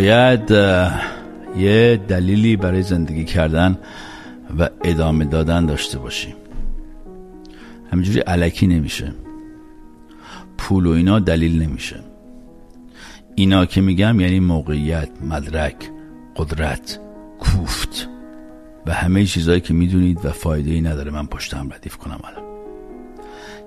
باید یه دلیلی برای زندگی کردن و ادامه دادن داشته باشیم. همینجوری علکی نمیشه. پول و اینا دلیل نمیشه. اینا که میگم یعنی موقعیت مدرک قدرت کوفت. و همه چیزهایی که می‌دونید و فایده ای نداره من پشتم ردیف کنم الان.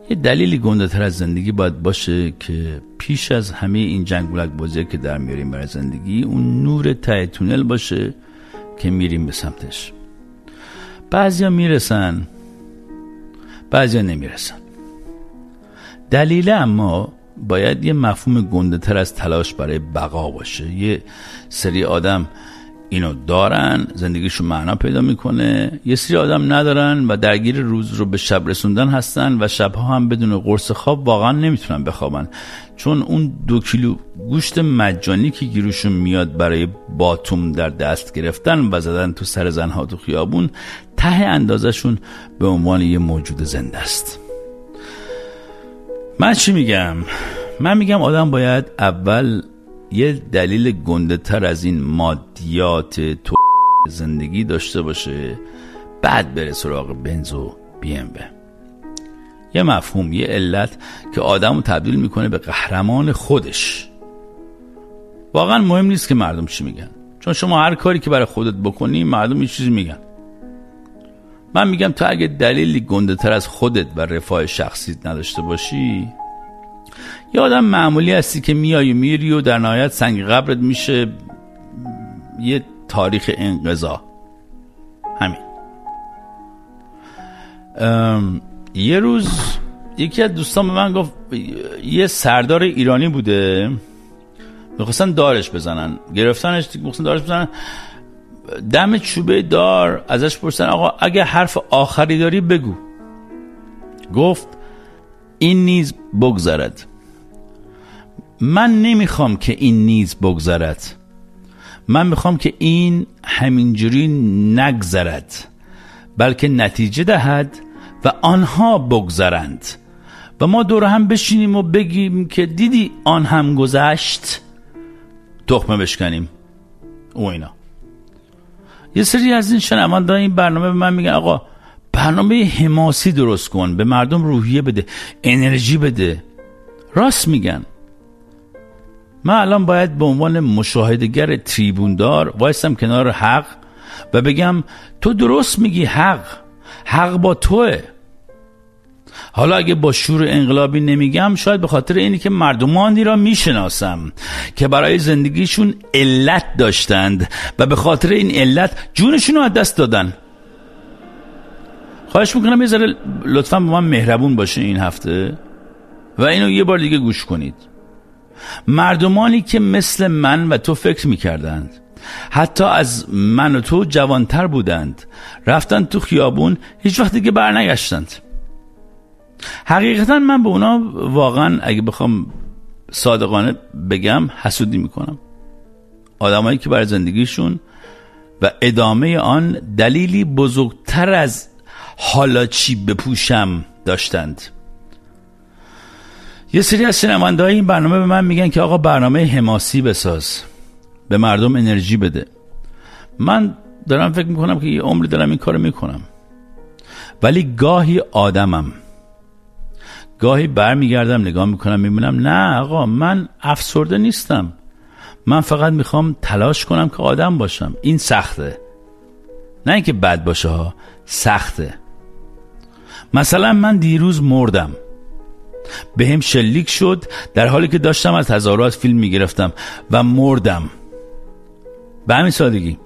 یه دلیلی گنده تر از زندگی باید باشه که پیش از همه این جنگولک بازی که در میاریم برای زندگی اون نور ته تونل باشه که میریم به سمتش. بعضیا می‌رسن بعضیا نمی‌رسن. دلیل اما باید یه مفهوم گنده تر از تلاش برای بقا باشه. یه سری آدم اینو دارن زندگیشون معنا پیدا می‌کنه. یه سری آدم ندارن و درگیر روز رو به شب رسوندن هستن و شبها هم بدون قرص خواب واقعا نمی‌تونن بخوابن. چون اون دو کیلو گوشت مجانی که گیروشون میاد برای باتوم در دست گرفتن و زدن تو سر زنها تو خیابون ته اندازشون به عنوان یه موجود زنده است. من چی میگم؟ من میگم آدم باید اول یه دلیل گنده تر از این مادیات تو زندگی داشته باشه. بعد بره سراغ بنز و بی ام یه مفهوم یه علت که آدم رو تبدیل می‌کنه به قهرمان خودش. واقعا مهم نیست که مردم چی میگن. چون شما هر کاری که برای خودت بکنی مردم یه چیزی میگن. من میگم تو اگه دلیلی گنده تر از خودت و رفاه شخصیت نداشته باشی یه آدم معمولی هستی که میای و میری و در نهایت سنگ قبرت میشه. یه تاریخ انقضا. همین. یه روز یکی از دوستان به من گفت یه سردار ایرانی بوده می‌خواستن دارش بزنن. گرفتنش می‌خواستن دارش بزنن. دم چوبه دار ازش پرسن آقا اگه حرف آخری داری بگو. گفت این نیز بگذرد. من نمی‌خوام که این نیز بگذرد. من می‌خوام که این همینجوری نگذرد بلکه نتیجه دهد و آنها بگذرند. و ما دور هم بشینیم و بگیم که دیدی آن هم گذشت؟ تخمه بشکنیم. او اینا. یه سری از این شنوانده این برنامه به من میگن آقا برنامه حماسی درست کن به مردم روحیه بده انرژی بده. راست میگن. من الان باید به عنوان مشاهدگر تریبوندار وایستم کنار حق و بگم تو درست میگی حق. حق با توه. حالا اگه با شور انقلابی نمیگم شاید به خاطر اینی که مردمانی را می‌شناسم که برای زندگیشون علت داشتند و به خاطر این علت جونشون رو از دست دادن. خواهش می‌کنم یه ذره لطفا با من مهربون باشه این هفته و اینو یه بار دیگه گوش کنید. مردمانی که مثل من و تو فکر می‌کردند حتی از من و تو جوانتر بودند رفتن تو خیابون هیچ وقت دیگه برنگشتند. حقیقتا من به اونا واقعا اگه بخوام صادقانه بگم حسودی می‌کنم. آدمایی که بر زندگیشون و ادامه آن دلیلی بزرگتر از حالا چی بپوشم داشتند. یه سری از شنونده این برنامه به من میگن که آقا برنامه حماسی بساز به مردم انرژی بده. من دارم فکر می‌کنم که یه عمری دارم این کارو می‌کنم. ولی گاهی آدمم گاهی برمیگردم نگاه می‌کنم می‌بینم نه آقا من افسرده نیستم. من فقط می‌خوام تلاش کنم که آدم باشم. این سخته. نه اینکه بد باشه ها سخته. مثلا من دیروز مردم. به هم شلیک شد در حالی که داشتم از هزارات فیلم می‌گرفتم و مردم. به همین سادگی.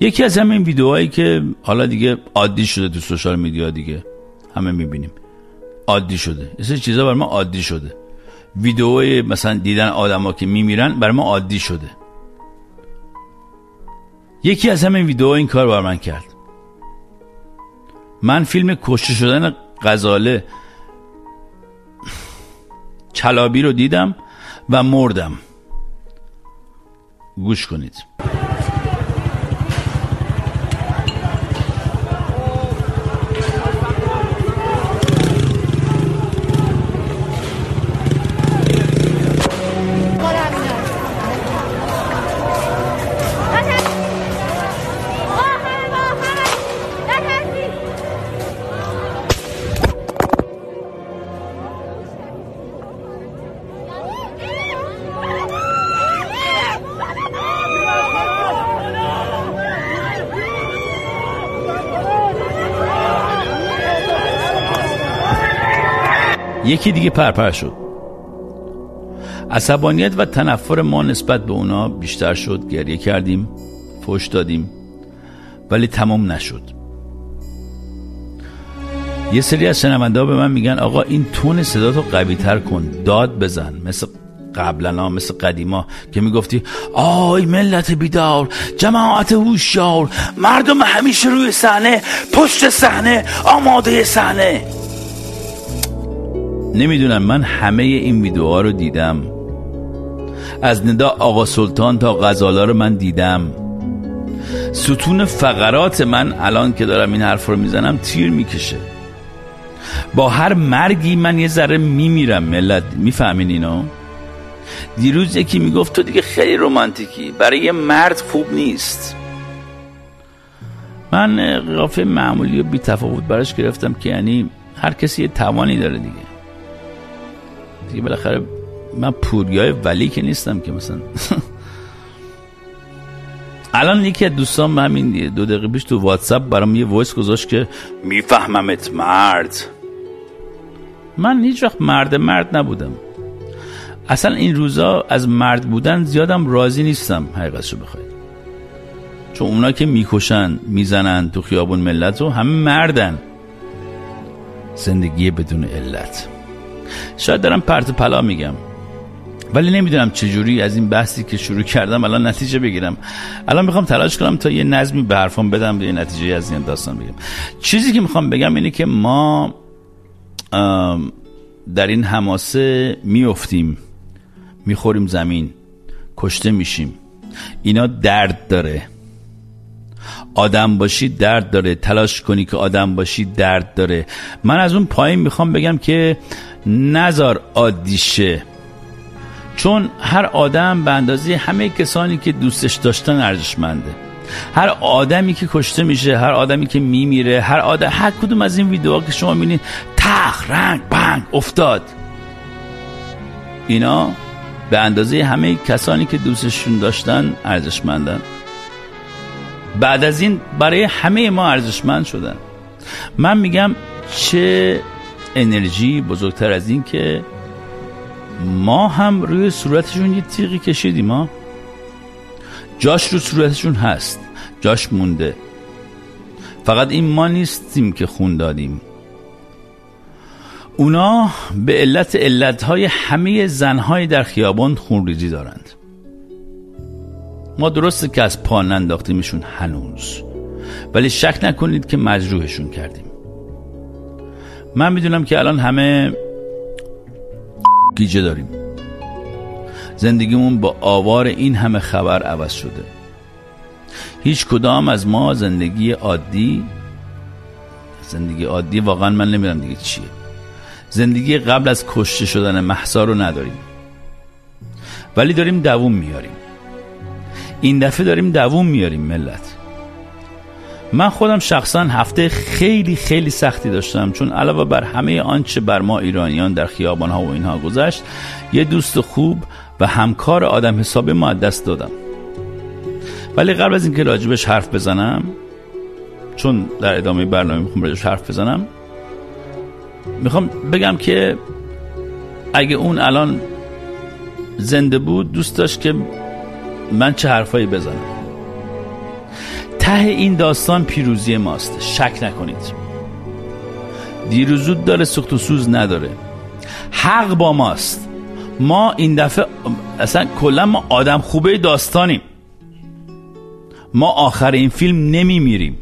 یکی از همین ویدیوهایی که حالا دیگه عادی شده تو سوشال میدیا دیگه. همه می‌بینیم. عادی شده. یه چیزا برای ما عادی شده. ویدیوهای مثلا دیدن آدما که میمیرن برای ما عادی شده. یکی از همین ویدیوها این کار بر من کرد. من فیلم کشته شدن غزاله کلابی رو دیدم و مردم. گوش کنید. یکی دیگه پرپر شد. عصبانیت و تنفر ما نسبت به اونا بیشتر شد گریه کردیم فش دادیم ولی تمام نشد. یه سری از شنونده به من میگن آقا این تون صدا تو قوی تر کن داد بزن. مثل قبلا مثل قدیما که می‌گفتی آی ملت بیدار جماعت هوشیار مردم همیشه روی صحنه پشت صحنه آماده صحنه. نمی‌دونم من همه این ویدیوها رو دیدم. از ندا آقا سلطان تا غزالا رو من دیدم. ستون فقرات من الان که دارم این حرف رو می‌زنم تیر می‌کشه. با هر مرگی من یه ذره میمیرم ملت. می‌فهمین اینو؟ دیروز یکی می‌گفت تو دیگه خیلی رومانتیکی برای یه مرد خوب نیست. من قیافه معمولی و بی تفاوت براش گرفتم که یعنی هر کسی یه توانی داره دیگه. دیگه بالاخره من پوریای ولی که نیستم که مثلا. الان یکی از دوستان همین دو دقیقه پیش تو واتساپ برام یه voice گذاشت که میفهممت مرد. من هیچ وقت مرد مرد نبودم. اصلا این روزا از مرد بودن زیادم راضی نیستم حقیقتشو بخواید چون اونا که می‌کشن می‌زنن تو خیابون ملت رو همه مردن. زندگی بدون علت. شاید دارم پرت پلا میگم. ولی نمی‌دونم چجوری از این بحثی که شروع کردم الان نتیجه بگیرم. الان می‌خوام تلاش کنم تا یه نظمی به حرفام بدم به یه نتیجه از این داستان بگم. چیزی که می‌خوام بگم اینه که ما در این حماسه میفتیم می‌خوریم زمین کشته میشیم. اینا درد داره. آدم باشی درد داره. تلاش کنی که آدم باشی درد داره. من از اون پایین می‌خوام بگم که نزار عادیشه. چون هر آدم به اندازه همه کسانی که دوستش داشتن ارزشمنده. هر آدمی که کشته میشه هر آدمی که میمیره هر آدم هر کدوم از این ویدیوها که شما می‌بینید تخ رنگ بنگ افتاد. اینا به اندازه همه کسانی که دوستشون داشتن ارزشمندن. بعد از این برای همه ما ارزشمند شدن. من میگم چه انرژی بزرگتر از این که ما هم روی صورتشون یه تیغی کشیدیم ما جاش رو صورتشون هست جاش مونده. فقط این ما نیستیم که خون دادیم. اونا به علت علتهای همه زنهای در خیابان خونریزی دارند. ما درسته که از پا ننداختیمشون هنوز ولی شک نکنید که مجروحشون کردیم. من می‌دونم که الان همه گیجه داریم. زندگیمون با آوار این همه خبر عوض شده. هیچ کدام از ما زندگی عادی زندگی عادی واقعا من نمی‌دونم دیگه چیه. زندگی قبل از کشته شدن محسا رو نداریم. ولی داریم دووم میاریم. این دفعه داریم دووم میاریم ملت. من خودم شخصا هفته خیلی خیلی سختی داشتم چون علاوه بر همه آنچه بر ما ایرانیان در خیابان ها و اینها گذشت یه دوست خوب و همکار آدم حسابی ما دست دادم. ولی قبل از اینکه راجبش حرف بزنم چون در ادامه برنامه می‌خوام راجبش حرف بزنم می‌خوام بگم که اگه اون الان زنده بود دوست داشت که من چه حرفایی بزنم. ته این داستان پیروزی ماست. شک نکنید. دیروزود داره سخت و سوز نداره. حق با ماست. ما این دفعه اصلا کلا ما آدم خوبه داستانیم. ما آخر این فیلم نمیمیریم.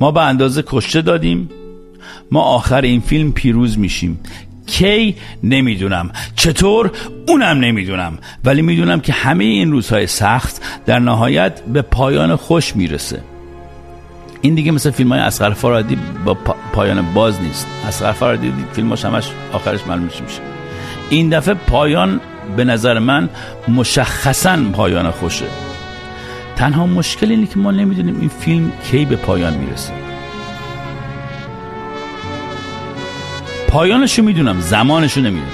ما به اندازه کشته دادیم. ما آخر این فیلم پیروز میشیم. کی نمی‌دونم. چطور؟ اونم نمی‌دونم. ولی می‌دونم که همه این روزهای سخت در نهایت به پایان خوش می‌رسه. این دیگه مثل فیلم های اسقر فرادی با پایان باز نیست. اسقر فرادی فیلماش همش آخرش معلوم میشه. این دفعه پایان به نظر من مشخصا پایان خوشه. تنها مشکل اینه که ما نمی‌دونیم این فیلم کی به پایان می‌رسه. پایانشو می‌دونم زمانشو نمی‌دونم.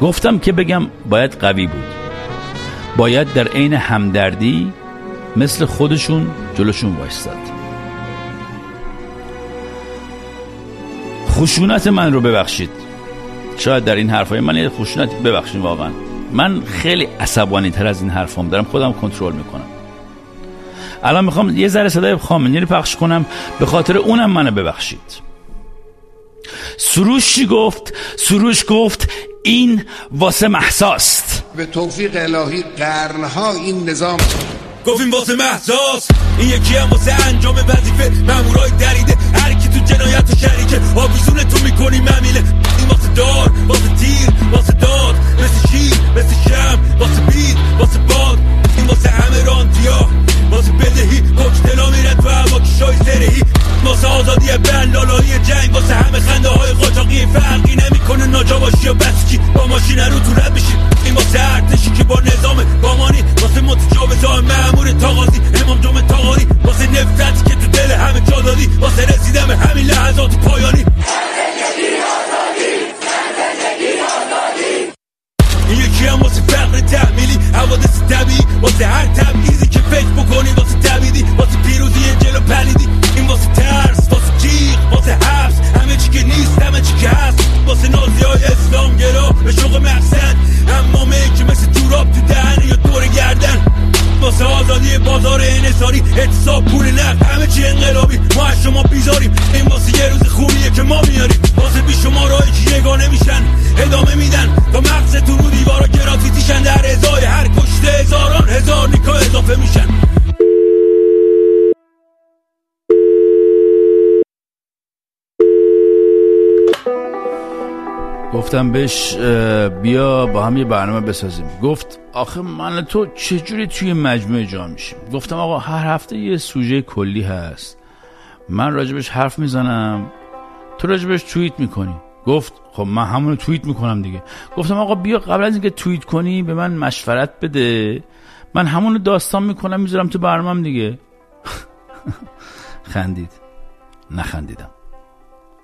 گفتم که بگم باید قوی بود. باید در عین همدردی مثل خودشون جلوشون وایستاد. خشونت من رو ببخشید. شاید در این حرفای من یه خشونت ببخشید واقعا. من خیلی عصبانی تر از این حرفام دارم خودم کنترل می‌کنم. الان می‌خوام یه ذره صدای خامنه‌ای پخش کنم به خاطر اونم منو ببخشید. سروش گفت؟ سروش گفت این واسه محساست. به توفیق الهی قرنها این نظام گفتیم واسه محساس. این یکی هم واسه انجام وظیفه. مامورای دریده. هر کی تو جنایت و شریکه. آویزون تو می‌کنی ممیله. این واسه دار واسه تیر واسه داد. مثل شیر مثل شم واسه بید واسه باد. این واسه همه راندیا. شما بیزاریم. این واسه یه روز خوبیه که ما میاریم. واسه بی شما راهی که یگانه میشن. ادامه میدن. تا مغزتون رو دیوارا گرافیتیشن در ازای هر کشته هزاران هزار نیکا اضافه میشن. گفتم بهش بیا با هم یه برنامه بسازیم. گفت آخه من تو چجوری توی مجموعه جا میشیم؟ گفتم آقا هر هفته یه سوژه کلی هست. من راجبش حرف می‌زنم. تو راجبش توییت می‌کنی. گفت خب من همونو توییت می‌کنم دیگه. گفتم آقا بیا قبل از اینکه توییت کنی به من مشورت بده. من همونو داستان می‌کنم می‌ذارم تو برنامه دیگه. خندید. نخندیدم.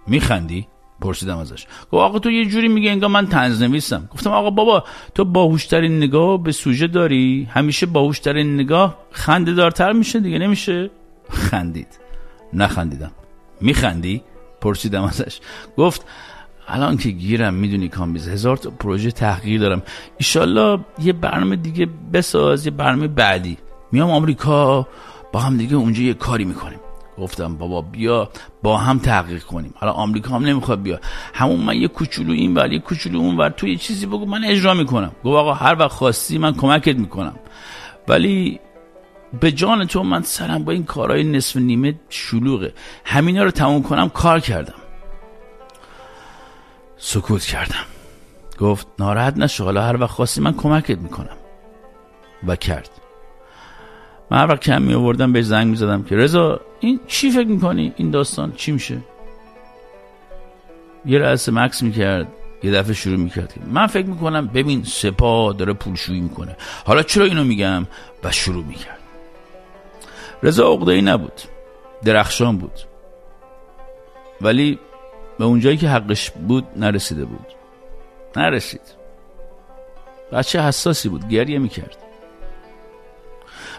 میخندی؟ پرسیدم ازش. گفت آقا تو یه جوری میگه انگار من تنز نویسم گفتم آقا بابا تو باهوشترین نگاه به سوژه داری. همیشه باهوشترین نگاه خنده دارتر میشه دیگه نمیشه؟ خندید. نخندیدم. میخندی؟ پرسیدم ازش. گفت الان که گیرم می‌دونی کامبیز هزار تا پروژه تحقیق دارم. ایشالله یه برنامه دیگه بساز یه برنامه بعدی. میام آمریکا با هم دیگه اونجا یه کاری می‌کنیم. گفتم بابا بیا با هم تحقیق کنیم. حالا آمریکا هم نمی‌خواد بیا. همون من یه کوچولو این ور یه کوچولو اون ور تو یه چیزی بگو من اجرا می‌کنم. گفت آقا هر وقت خواستی من کمکت می‌کنم. ولی به جان تو من سرم با این کارهای نصف نیمه شلوغه. همینا رو تموم کنم کار کردم. سکوت کردم. گفت ناراحت نشو حالا هر وقت خواستی من کمکت می‌کنم. و کرد. من هر وقت کم می آوردم بهش زنگ می زدم که رضا این چی فکر می‌کنی؟ این داستان چی میشه؟ یه رأس مکس می‌کرد یه دفعه شروع می‌کرد من فکر می‌کنم ببین سپا داره پولشویی می‌کنه. حالا چرا اینو میگم؟ و شروع می‌کرد. رضا عقده ای نبود. درخشان بود. ولی به اونجایی که حقش بود نرسیده بود. نرسید. بچه حساسی بود گریه می‌کرد.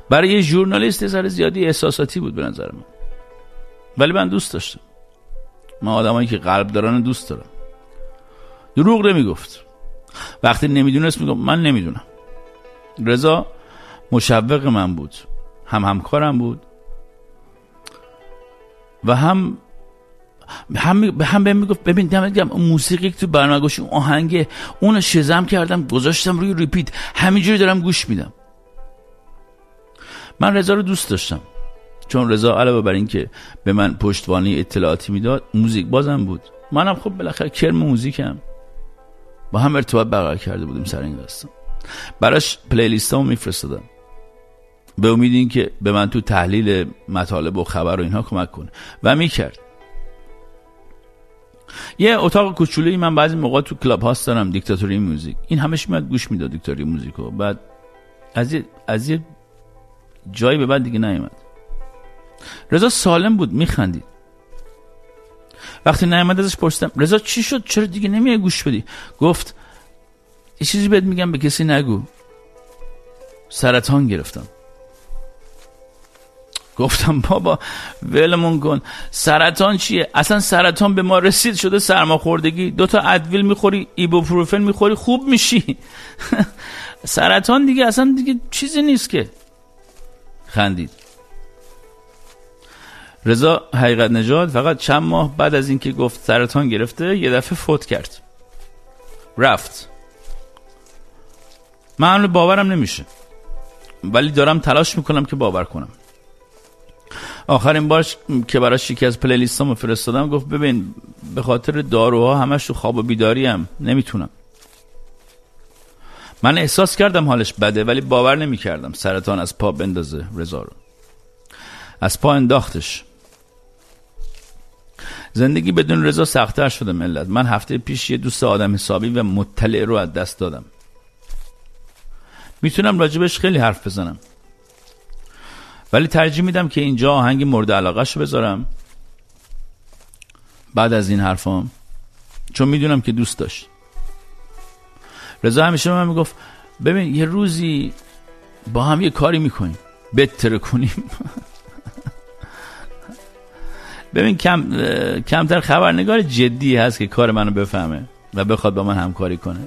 برای یه ژورنالیست یه زیادی احساساتی بود به نظر من. ولی من دوست داشتم. من آدمایی که قلب دارن دوست دارم. دروغ نمی‌گفت. وقتی نمی‌دونست میگم من نمی‌دونم. رضا مشوق من بود. هم همکارم بود. و هم هم هم بهم می‌گفت ببین دمت گرم موسیقی تو برنامه گوش اون آهنگ اون شزم کردم گذاشتم روی ریپیت همینجوری دارم گوش میدم. من رضا رو دوست داشتم چون رضا علاوه بر اینکه به من پشتوانه اطلاعاتی می‌داد موزیک بازم بود. منم خب بالاخره کرم موزیکم. با هم ارتباط برقرار کرده بودیم سر این داستان. براش پلیلیستامو میفرستادم. به امید این که به من تو تحلیل مطالب و خبر و اینها کمک کنه. و می‌کرد. یه اتاق کوچولویی من بعضی موقع تو کلاب هاست دارم دیکتاتوری موزیک. این همش میاد گوش می‌داد دیکتاتوری موزیکو. بعد از یه از یه جایی به بعد دیگه نیومد. رضا سالم بود میخندید. وقتی نیومد ازش پرسیدم رضا چی شد؟ چرا دیگه نمیای گوش بدی؟ گفت یه چیزی بهت میگم به کسی نگو. سرطان گرفتم. گفتم بابا ولمون کن. سرطان چیه؟ اصلا سرطان به ما رسید شده سرماخوردگی. دو تا ادویل می‌خوری ایبوپروفن می‌خوری خوب میشی. سرطان دیگه اصلا دیگه چیزی نیست که. خندید. رضا حقیقت نجات فقط چند ماه بعد از اینکه گفت سرطان گرفته یه دفعه فوت کرد. رفت. من باورم نمیشه. ولی دارم تلاش می‌کنم که باور کنم. آخرین بار که براش یکی از پلیلیستامو فرستادم گفت ببین به خاطر داروها همش تو خواب و بیداری هم نمی‌تونم. من احساس کردم حالش بده ولی باور نمی‌کردم سرطان از پا بندازه رضا رو. از پا انداختش. زندگی بدون رضا سختتر شده ملت. من هفته پیش یه دوست آدم حسابی و مطلع رو از دست دادم. می‌تونم راجبش خیلی حرف بزنم. ولی ترجیح میدم که اینجا آهنگ مورد علاقه شو بذارم. بعد از این حرفام. چون می‌دونم که دوست داشت. رضا همیشه من می‌گفت ببین یه روزی با هم یه کاری می‌کنیم. بتره کنیم. ببین کم کمتر خبرنگار جدی هست که کار منو بفهمه و بخواد با من همکاری کنه.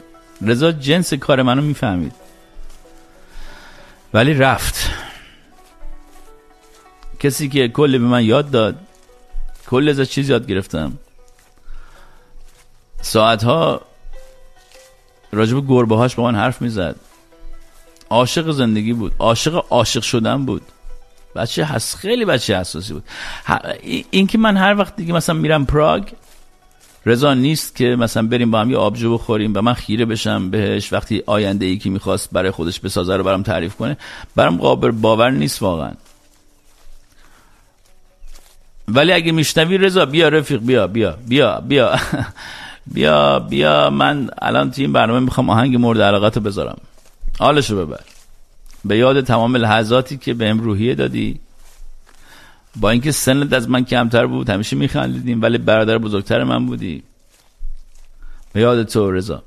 رضا جنس کار منو می‌فهمید. ولی رفت. کسی که کلی به من یاد داد کل از چیز یاد گرفتم. ساعتها راجب گربه هاش با من حرف می‌زد. عاشق زندگی بود عاشق عاشق شدن بود. بچه هست خیلی بچه حساسی بود. این که من هر وقت دیگه مثلا میرم پراگ رضا نیست که مثلا بریم با هم یه آبجو بخوریم و من خیره بشم بهش وقتی آینده ای که می‌خواست برای خودش بسازه رو برام تعریف کنه. برام قابل باور نیست واقعا. ولی اگه میشنوی رضا بیا رفیق بیا بیا بیا بیا. بیا بیا. من الان تو این برنامه می‌خوام آهنگ مورد علاقت بذارم. حالشو ببر. به یاد تمام لحظاتی که به روحیه دادی. با اینکه سنت از من کمتر بود همیشه میخندیدیم ولی برادر بزرگتر من بودی. به یاد تو رضا.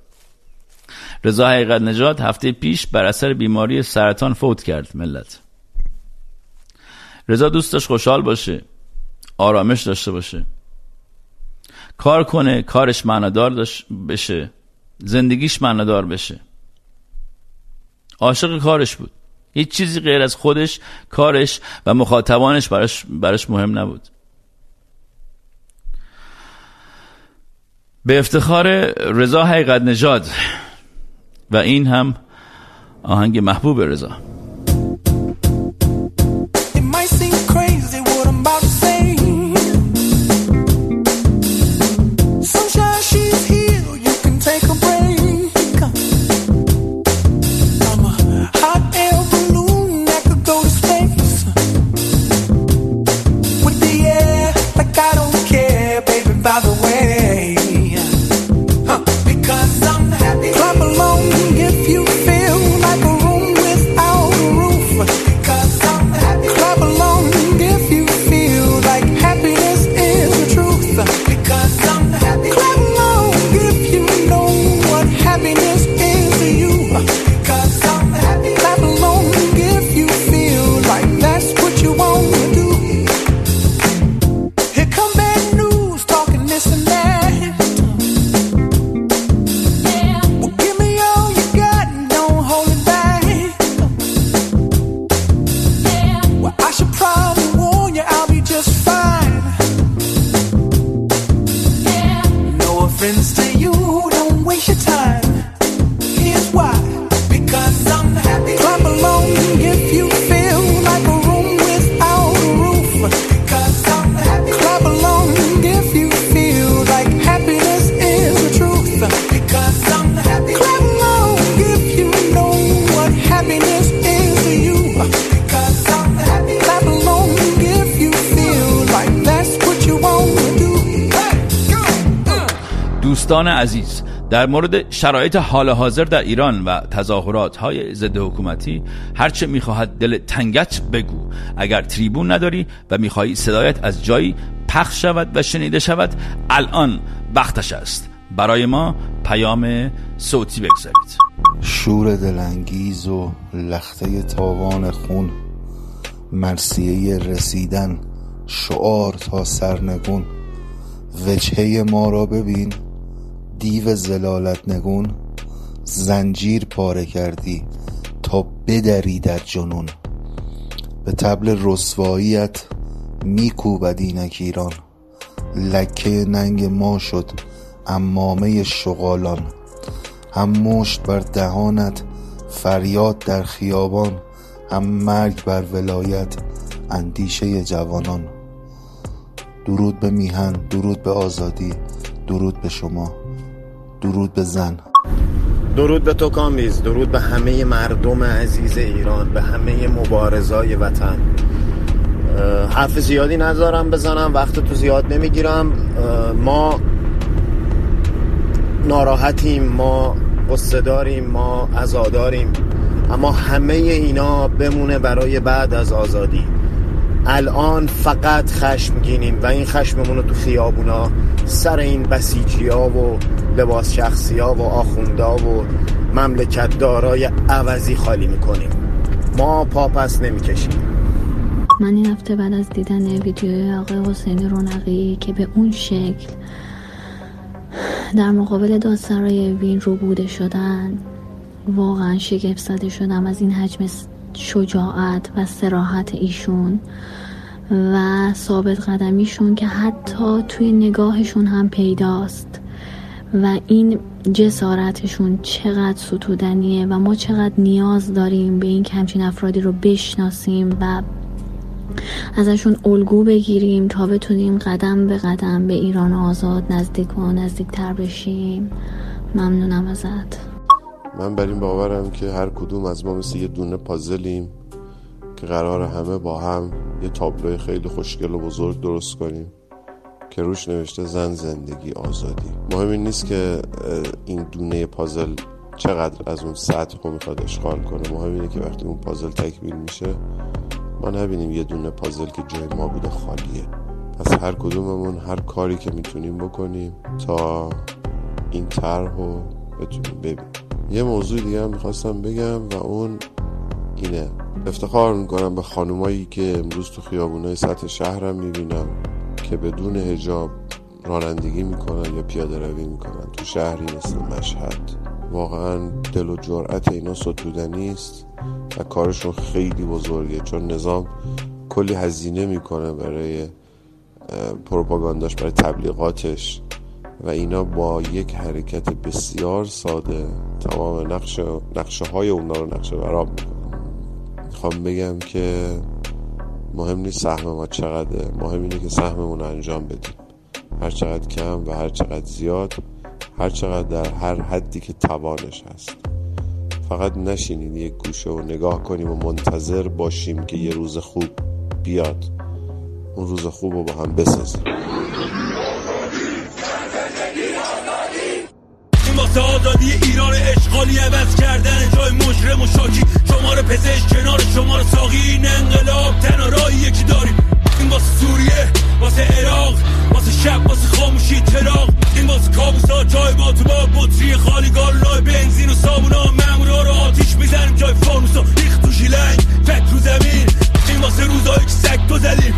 رضا حقیقت نجات هفته پیش بر اثر بیماری سرطان فوت کرد ملت. رضا دوست داشت خوشحال باشه. آرامش داشته باشه. کار کنه کارش معنادار بشه. زندگیش معنادار بشه. عاشق کارش بود. هیچ چیزی غیر از خودش کارش و مخاطبانش براش, براش مهم نبود. به افتخار رضا حقیقت نژاد. و این هم آهنگ محبوب رضا. دوستان عزیز در مورد شرایط حال حاضر در ایران و تظاهرات های ضد حکومتی هرچه می‌خواهد دل تنگت بگو. اگر تریبون نداری و می‌خواهی صدایت از جایی پخش شود و شنیده شود الان وقتش است. برای ما پیام صوتی بگذارید. شور دلانگیز و لخته تاوان خون مرسیه رسیدن شعار تا سرنگون. وجهه ما را ببین. دیو زلالت نگون زنجیر پاره کردی تا بدری در جنون. به تبل رسواییت میکوبد اینک ایران. لکه ننگ ما شد امامه شغالان. هم مشت بر دهانت فریاد در خیابان هم مرگ بر ولایت اندیشه جوانان. درود به میهن درود به آزادی درود به شما. درود به زن. درود به تو کامبیز درود به همه مردم عزیز ایران به همه مبارزای وطن. حرف زیادی ندارم بزنم وقت تو زیاد نمی‌گیرم. ما ناراحتیم ما قصه داریم ما ازاداریم اما همه اینا بمونه برای بعد از آزادی. الان فقط خشمگینیم و این خشممون رو تو خیابونا سر این بسیجی ها و لباس شخصی ها و آخوندا و مملکت دارای عوضی خالی می‌کنیم. ما پاپس نمی‌کشیم. من این هفته بعد از دیدن ویدیوی آقای حسینی رونقی که به اون شکل در مقابل دادسرای وین رو بوده شدن واقعا شگفت زده شدم از این حجم شجاعت و سراحت ایشون و ثابت قدمیشون که حتی توی نگاهشون هم پیداست و این جسارتشون چقدر ستودنیه و ما چقدر نیاز داریم به این همچین افرادی رو بشناسیم و ازشون الگو بگیریم تا بتونیم قدم به قدم به ایران آزاد نزدیک و نزدیکتر بشیم. ممنونم ازت. من بر این باورم که هر کدوم از ما مثل یه دونه پازلیم که قرار همه با هم یه تابلوی خیلی خوشگل و بزرگ درست کنیم که روش نوشته زن زندگی آزادی. مهم این نیست که این دونه پازل چقدر از اون سطح رو می‌خواد اشغال کنه. مهم اینه که وقتی اون پازل تکمیل میشه ما نبینیم یه دونه پازل که جای ما بوده خالیه. پس هر کدوممون هر کاری که می‌تونیم بکنیم تا این طرح رو بتونیم ببینیم. یه موضوع دیگه هم می‌خواستم بگم و اون اینه. افتخار می‌کنم به خانومایی که امروز تو خیابونای سطح شهرم می‌بینم که بدون هجاب رانندگی می‌کنن یا پیاده روی می‌کنن. تو شهری مثل مشهد. واقعا دل و جرأت اینا ستودنی است و کارشون خیلی بزرگه. چون نظام کلی هزینه می‌کنه برای پروپاگانداش برای تبلیغاتش. و اینا با یک حرکت بسیار ساده تمام نقشه, نقشه های اونا رو نقشه براب می‌کنن می‌خوام بگم که مهم نیست سهم ما چقدره مهم اینه که سهممون انجام بدیم. هر چقدر کم و هر چقدر زیاد هر چقدر در هر حدی که توانش هست. فقط نشینیم یک گوشه و نگاه کنیم و منتظر باشیم که یه روز خوب بیاد. اون روز خوب رو با هم بسازیم. واسه آزادی ایران اشغالی عوض کردن جای مجرم و شاکی. شمار پزشک کنار شمار ساقی. این انقلاب تنها راهیه که داریم. این واسه سوریه واسه عراق واسه شب واسه خاموشی تراغ این واسه کابوسا جای با تو با بطری خالی. گالای بنزین و صابونا مامورا رو آتیش می‌زنیم جای فانوسا ریخ تو شیلنگ فکر رو زمین. این واسه روزایی که سگ تو زدیم.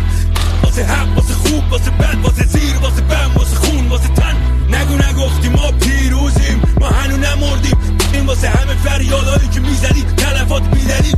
واسه حق واسه خوب واسه بد واسه زیر واسه بم واسه خون واسه تن. نگو نگفتی ما پیروزیم. ما هنو نمردیم. این واسه همه فریادایی که می‌زدی تلفات میدنیم